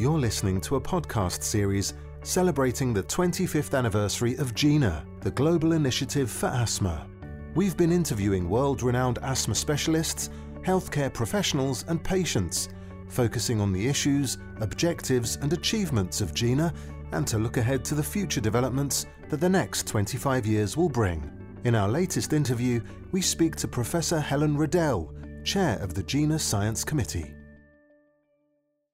You're listening to a podcast series celebrating the 25th anniversary of GINA, the global initiative for asthma. We've been interviewing world renowned asthma specialists, healthcare professionals, and patients, focusing on the issues, objectives, and achievements of GINA and to look ahead to the future developments that the next 25 years will bring. In our latest interview, we speak to Professor Helen Reddel, Chair of the GINA Science Committee.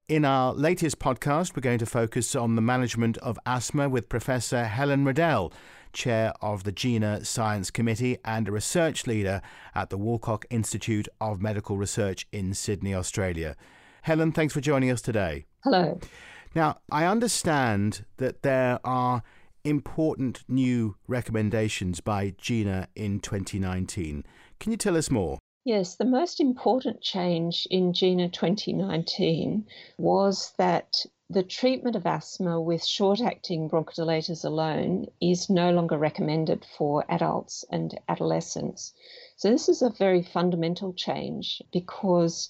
In our latest podcast, we're going to focus on the management of asthma with Professor Helen Reddel, Chair of the GINA Science Committee and a research leader at the Woolcock Institute of Medical Research in Sydney, Australia. Helen, thanks for joining us today. Hello. Now, I understand that there are important new recommendations by GINA in 2019. Can you tell us more? Yes, the most important change in GINA 2019 was that the treatment of asthma with short acting bronchodilators alone is no longer recommended for adults and adolescents. So, this is a very fundamental change because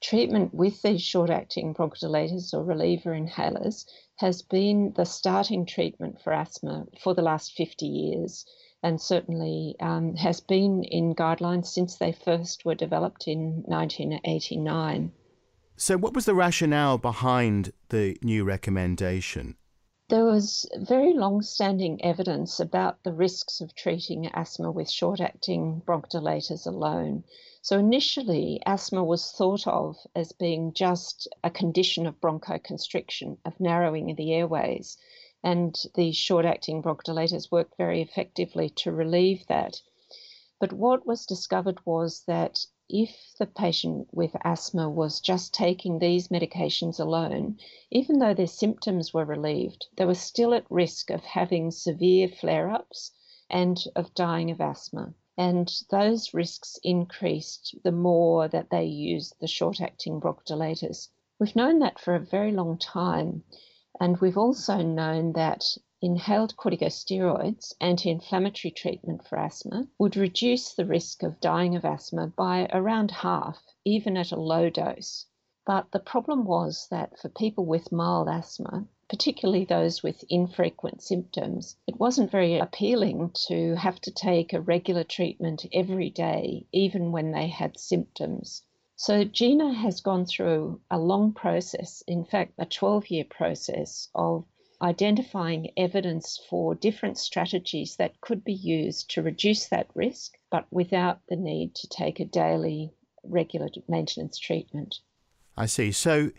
treatment with these short acting bronchodilators or reliever inhalers has been the starting treatment for asthma for the last 50 years and certainly um, has been in guidelines since they first were developed in 1989. So, what was the rationale behind the new recommendation? There was very long standing evidence about the risks of treating asthma with short acting bronchodilators alone. So, initially, asthma was thought of as being just a condition of bronchoconstriction, of narrowing of the airways and the short acting bronchodilators worked very effectively to relieve that. But what was discovered was that if the patient with asthma was just taking these medications alone, even though their symptoms were relieved, they were still at risk of having severe flare ups and of dying of asthma. And those risks increased the more that they used the short acting bronchodilators. We've known that for a very long time. And we've also known that inhaled corticosteroids, anti inflammatory treatment for asthma, would reduce the risk of dying of asthma by around half, even at a low dose. But the problem was that for people with mild asthma, particularly those with infrequent symptoms, it wasn't very appealing to have to take a regular treatment every day, even when they had symptoms. So GINA has gone through a long process, in fact, a 12 year process of identifying evidence for different strategies that could be used to reduce that risk, but without the need to take a daily regular maintenance treatment. I see. So,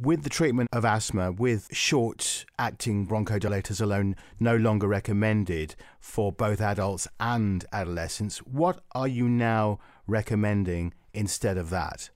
with the treatment of asthma, with short acting bronchodilators alone no longer recommended for both adults and adolescents, what are you now recommending instead of that?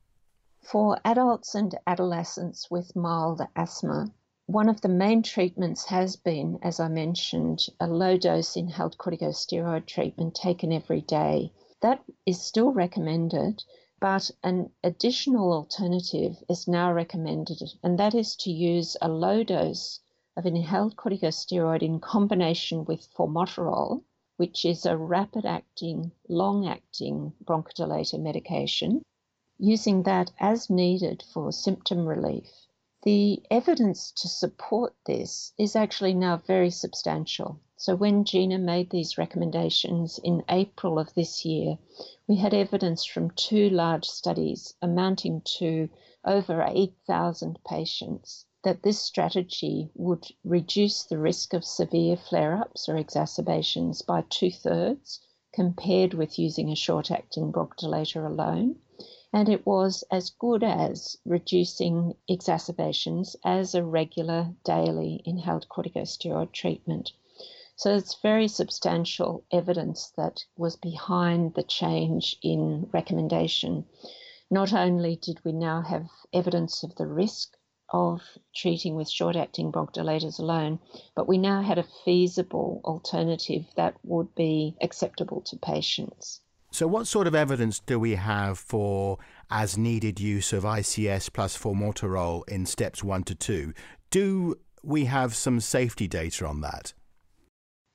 For adults and adolescents with mild asthma, one of the main treatments has been, as I mentioned, a low dose inhaled corticosteroid treatment taken every day. That is still recommended, but an additional alternative is now recommended, and that is to use a low dose of inhaled corticosteroid in combination with formoterol which is a rapid acting, long acting bronchodilator medication, using that as needed for symptom relief. The evidence to support this is actually now very substantial. So, when GINA made these recommendations in April of this year, we had evidence from two large studies amounting to over 8,000 patients that this strategy would reduce the risk of severe flare ups or exacerbations by two thirds compared with using a short acting bronchodilator alone. And it was as good as reducing exacerbations as a regular daily inhaled corticosteroid treatment. So it's very substantial evidence that was behind the change in recommendation. Not only did we now have evidence of the risk of treating with short acting bronchodilators alone, but we now had a feasible alternative that would be acceptable to patients. So, what sort of evidence do we have for as needed use of ICS plus formoterol in steps one to two? Do we have some safety data on that?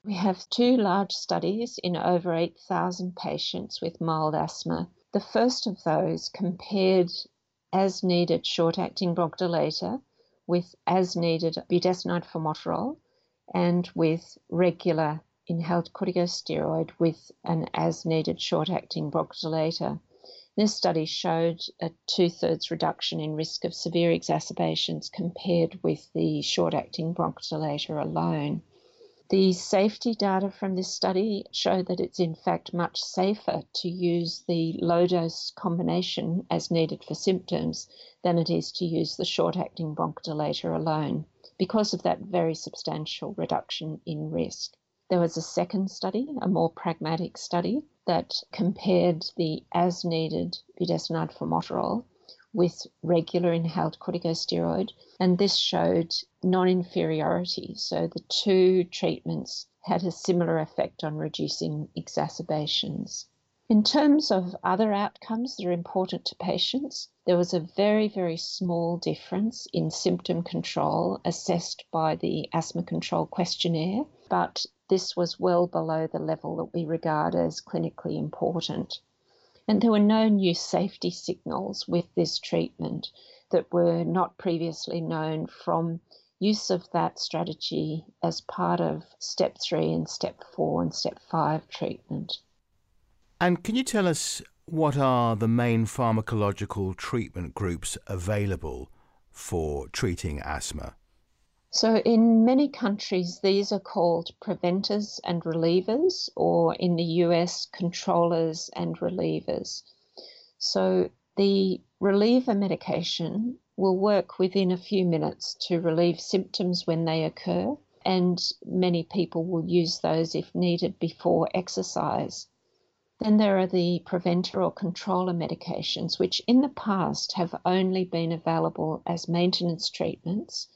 We have two large studies in over 8,000 patients with mild asthma. The first of those compared as needed short acting bronchodilator with as needed budesonide formoterol and with regular inhaled corticosteroid with an as needed short acting bronchodilator. This study showed a two thirds reduction in risk of severe exacerbations compared with the short acting bronchodilator alone. The safety data from this study show that it's in fact much safer to use the low dose combination as needed for symptoms than it is to use the short acting bronchodilator alone because of that very substantial reduction in risk. There was a second study, a more pragmatic study, that compared the as needed budesonide formoterol with regular inhaled corticosteroid, and this showed non inferiority. So the two treatments had a similar effect on reducing exacerbations. In terms of other outcomes that are important to patients, there was a very, very small difference in symptom control assessed by the Asthma Control Questionnaire, but this was well below the level that we regard as clinically important. And there were no new safety signals with this treatment that were not previously known from use of that strategy as part of step three and step four and step five treatment. And can you tell us what are the main pharmacological treatment groups available for treating asthma? So, in many countries, these are called preventers and relievers, or in the US, controllers and relievers. So, the reliever medication will work within a few minutes to relieve symptoms when they occur, and many people will use those if needed before exercise. Then there are the preventer or controller medications, which in the past have only been available as maintenance treatments.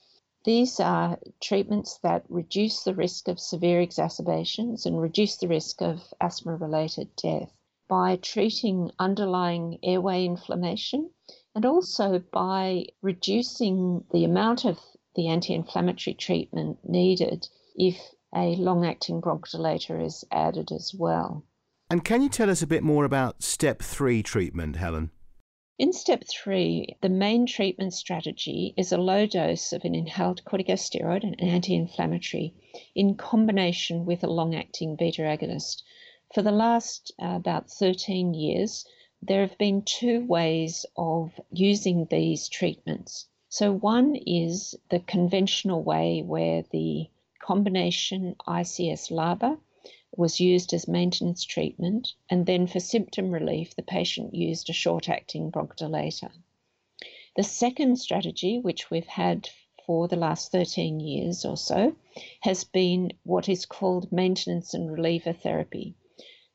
These are treatments that reduce the risk of severe exacerbations and reduce the risk of asthma related death by treating underlying airway inflammation and also by reducing the amount of the anti inflammatory treatment needed if a long acting bronchodilator is added as well. And can you tell us a bit more about step three treatment, Helen? In step three, the main treatment strategy is a low dose of an inhaled corticosteroid, an anti inflammatory, in combination with a long acting beta agonist. For the last uh, about 13 years, there have been two ways of using these treatments. So, one is the conventional way where the combination ICS LABA was used as maintenance treatment, and then for symptom relief, the patient used a short acting bronchodilator. The second strategy, which we've had for the last 13 years or so, has been what is called maintenance and reliever therapy.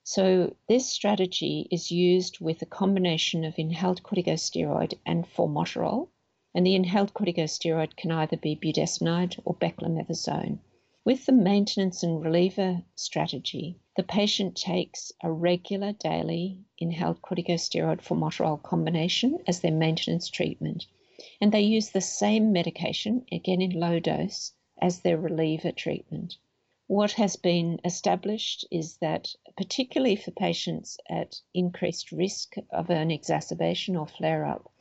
So, this strategy is used with a combination of inhaled corticosteroid and formoterol, and the inhaled corticosteroid can either be budesonide or beclomethasone. With the maintenance and reliever strategy, the patient takes a regular daily inhaled corticosteroid formoterol combination as their maintenance treatment, and they use the same medication, again in low dose, as their reliever treatment. What has been established is that, particularly for patients at increased risk of an exacerbation or flare up,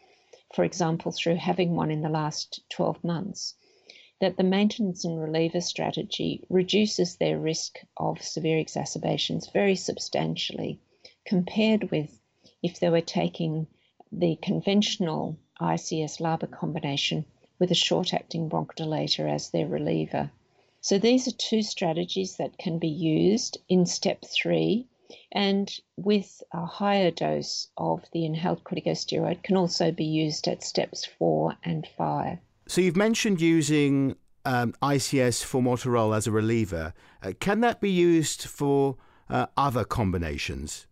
for example, through having one in the last 12 months, that the maintenance and reliever strategy reduces their risk of severe exacerbations very substantially compared with if they were taking the conventional ICS LABA combination with a short acting bronchodilator as their reliever. So these are two strategies that can be used in step three and with a higher dose of the inhaled corticosteroid can also be used at steps four and five. So you've mentioned using um, ICS formoterol as a reliever. Uh, can that be used for uh, other combinations?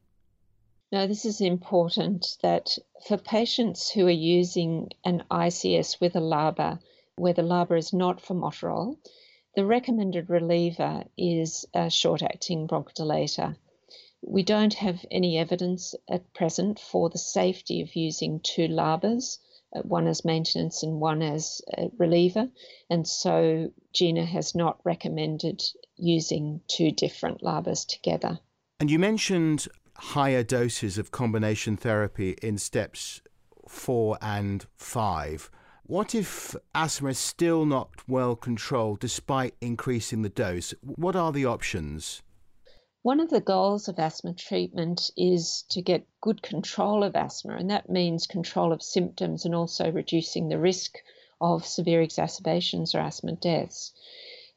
No, this is important that for patients who are using an ICS with a LABA, where the LABA is not formoterol, the recommended reliever is a short acting bronchodilator. We don't have any evidence at present for the safety of using two LABAs Uh, one as maintenance and one as a reliever. And so GINA has not recommended using two different LABAs together. And you mentioned higher doses of combination therapy in steps four and five. What if asthma is still not well controlled despite increasing the dose? What are the options? One of the goals of asthma treatment is to get good control of asthma, and that means control of symptoms and also reducing the risk of severe exacerbations or asthma deaths.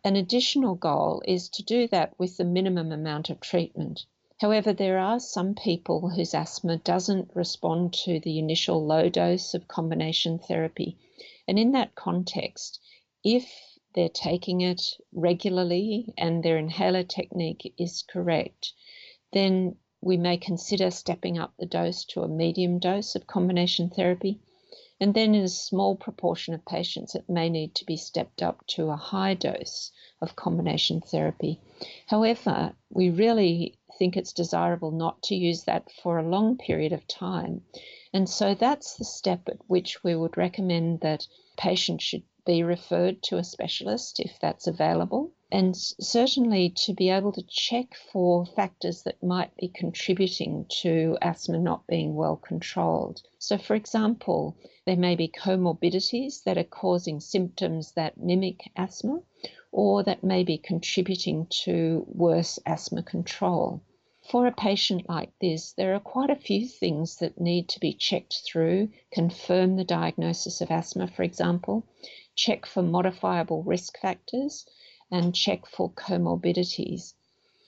An additional goal is to do that with the minimum amount of treatment. However, there are some people whose asthma doesn't respond to the initial low dose of combination therapy. And in that context, if they're taking it regularly and their inhaler technique is correct, then we may consider stepping up the dose to a medium dose of combination therapy. And then, in a small proportion of patients, it may need to be stepped up to a high dose of combination therapy. However, we really think it's desirable not to use that for a long period of time. And so that's the step at which we would recommend that patients should be referred to a specialist if that's available. And certainly to be able to check for factors that might be contributing to asthma not being well controlled. So, for example, there may be comorbidities that are causing symptoms that mimic asthma or that may be contributing to worse asthma control. For a patient like this, there are quite a few things that need to be checked through, confirm the diagnosis of asthma, for example, check for modifiable risk factors, and check for comorbidities.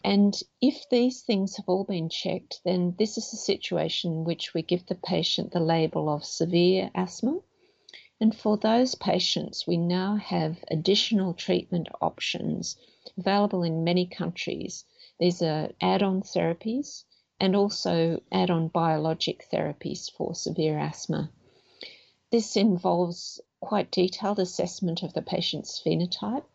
And if these things have all been checked, then this is a situation in which we give the patient the label of severe asthma. And for those patients, we now have additional treatment options available in many countries. These are add on therapies and also add on biologic therapies for severe asthma. This involves quite detailed assessment of the patient's phenotype.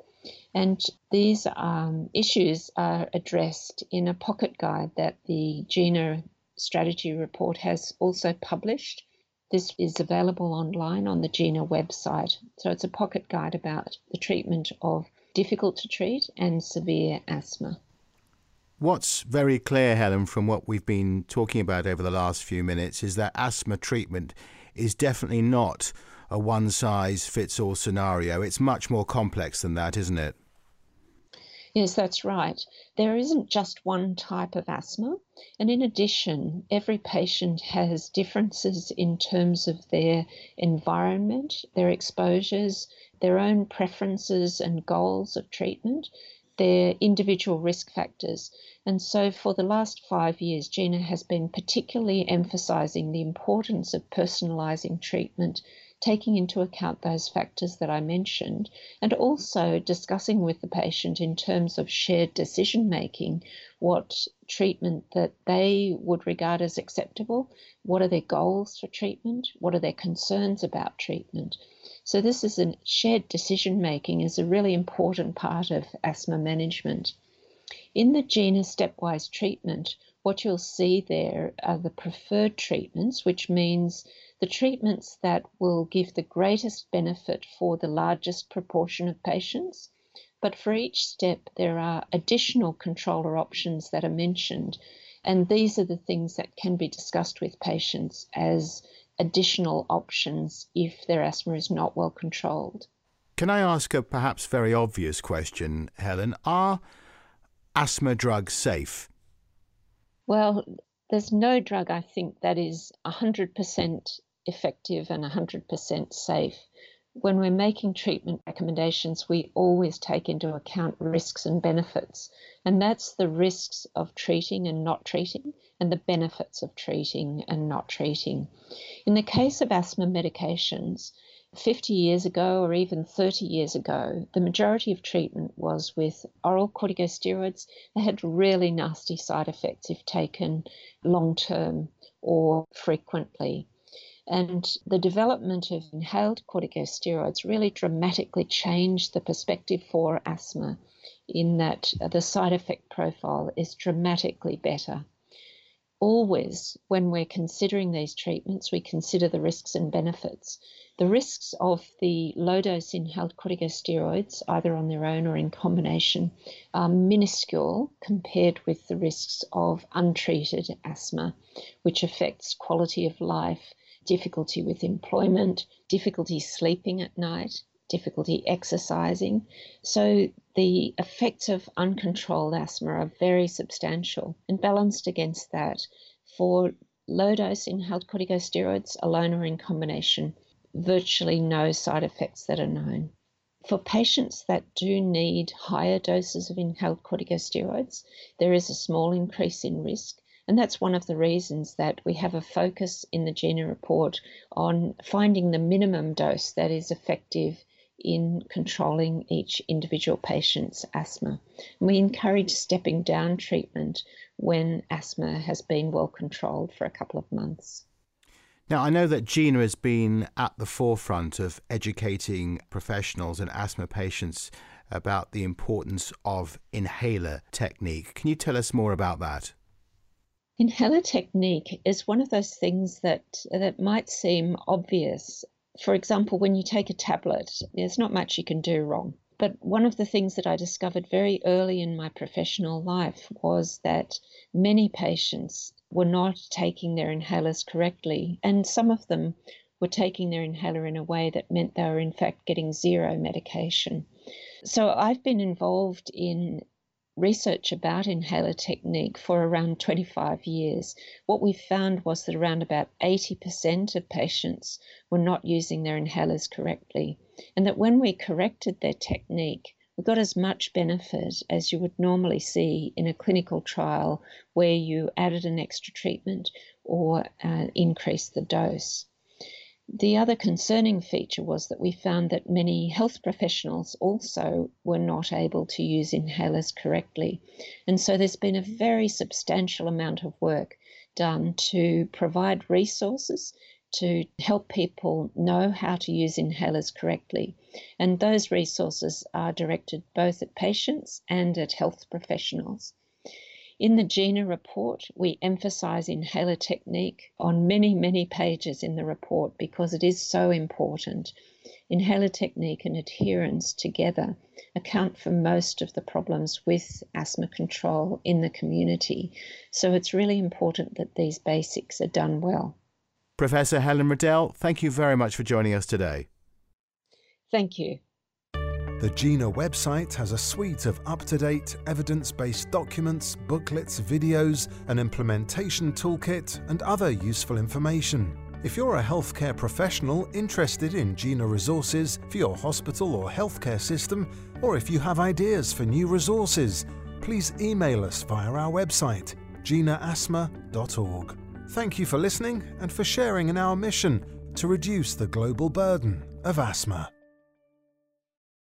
And these um, issues are addressed in a pocket guide that the GINA strategy report has also published. This is available online on the GINA website. So it's a pocket guide about the treatment of difficult to treat and severe asthma. What's very clear, Helen, from what we've been talking about over the last few minutes is that asthma treatment is definitely not a one size fits all scenario. It's much more complex than that, isn't it? Yes, that's right. There isn't just one type of asthma. And in addition, every patient has differences in terms of their environment, their exposures, their own preferences and goals of treatment, their individual risk factors. And so, for the last five years, GINA has been particularly emphasizing the importance of personalizing treatment taking into account those factors that I mentioned, and also discussing with the patient in terms of shared decision making what treatment that they would regard as acceptable, what are their goals for treatment, what are their concerns about treatment. So, this is a shared decision making is a really important part of asthma management. In the GINA stepwise treatment, what you'll see there are the preferred treatments, which means the treatments that will give the greatest benefit for the largest proportion of patients. But for each step, there are additional controller options that are mentioned. And these are the things that can be discussed with patients as additional options if their asthma is not well controlled. Can I ask a perhaps very obvious question, Helen? Are asthma drugs safe? Well, there's no drug I think that is 100% effective and 100% safe. When we're making treatment recommendations, we always take into account risks and benefits. And that's the risks of treating and not treating, and the benefits of treating and not treating. In the case of asthma medications, 50 years ago or even 30 years ago, the majority of treatment was with oral corticosteroids. They had really nasty side effects if taken long term or frequently. And the development of inhaled corticosteroids really dramatically changed the perspective for asthma in that the side effect profile is dramatically better. Always, when we're considering these treatments, we consider the risks and benefits. The risks of the low dose inhaled corticosteroids, either on their own or in combination, are minuscule compared with the risks of untreated asthma, which affects quality of life difficulty with employment, difficulty sleeping at night, difficulty exercising. So the effects of uncontrolled asthma are very substantial. And balanced against that, for low dose inhaled corticosteroids alone or in combination, virtually no side effects that are known. For patients that do need higher doses of inhaled corticosteroids, there is a small increase in risk. And that's one of the reasons that we have a focus in the GINA report on finding the minimum dose that is effective in controlling each individual patient's asthma. And we encourage stepping down treatment when asthma has been well controlled for a couple of months. Now, I know that GINA has been at the forefront of educating professionals and asthma patients about the importance of inhaler technique. Can you tell us more about that? Inhaler technique is one of those things that that might seem obvious for example, when you take a tablet, there's not much you can do wrong. But one of the things that I discovered very early in my professional life was that many patients were not taking their inhalers correctly, and some of them were taking their inhaler in a way that meant they were, in fact, getting zero medication. So I've been involved in research about inhaler technique for around 25 years, what we found was that around about 80% of patients were not using their inhalers correctly, and that when we corrected their technique, we got as much benefit as you would normally see in a clinical trial where you added an extra treatment or uh, increased the dose. The other concerning feature was that we found that many health professionals also were not able to use inhalers correctly. And so there's been a very substantial amount of work done to provide resources to help people know how to use inhalers correctly. And those resources are directed both at patients and at health professionals. In the GINA report, we emphasize inhaler technique on many, many pages in the report because it is so important. Inhaler technique and adherence together account for most of the problems with asthma control in the community. So it's really important that these basics are done well. Professor Helen Reddel, thank you very much for joining us today. Thank you. The GINA website has a suite of up to date, evidence based documents, booklets, videos, an implementation toolkit, and other useful information. If you're a healthcare professional interested in GINA resources for your hospital or healthcare system, or if you have ideas for new resources, please email us via our website, ginaasthma.org. Thank you for listening and for sharing in our mission to reduce the global burden of asthma.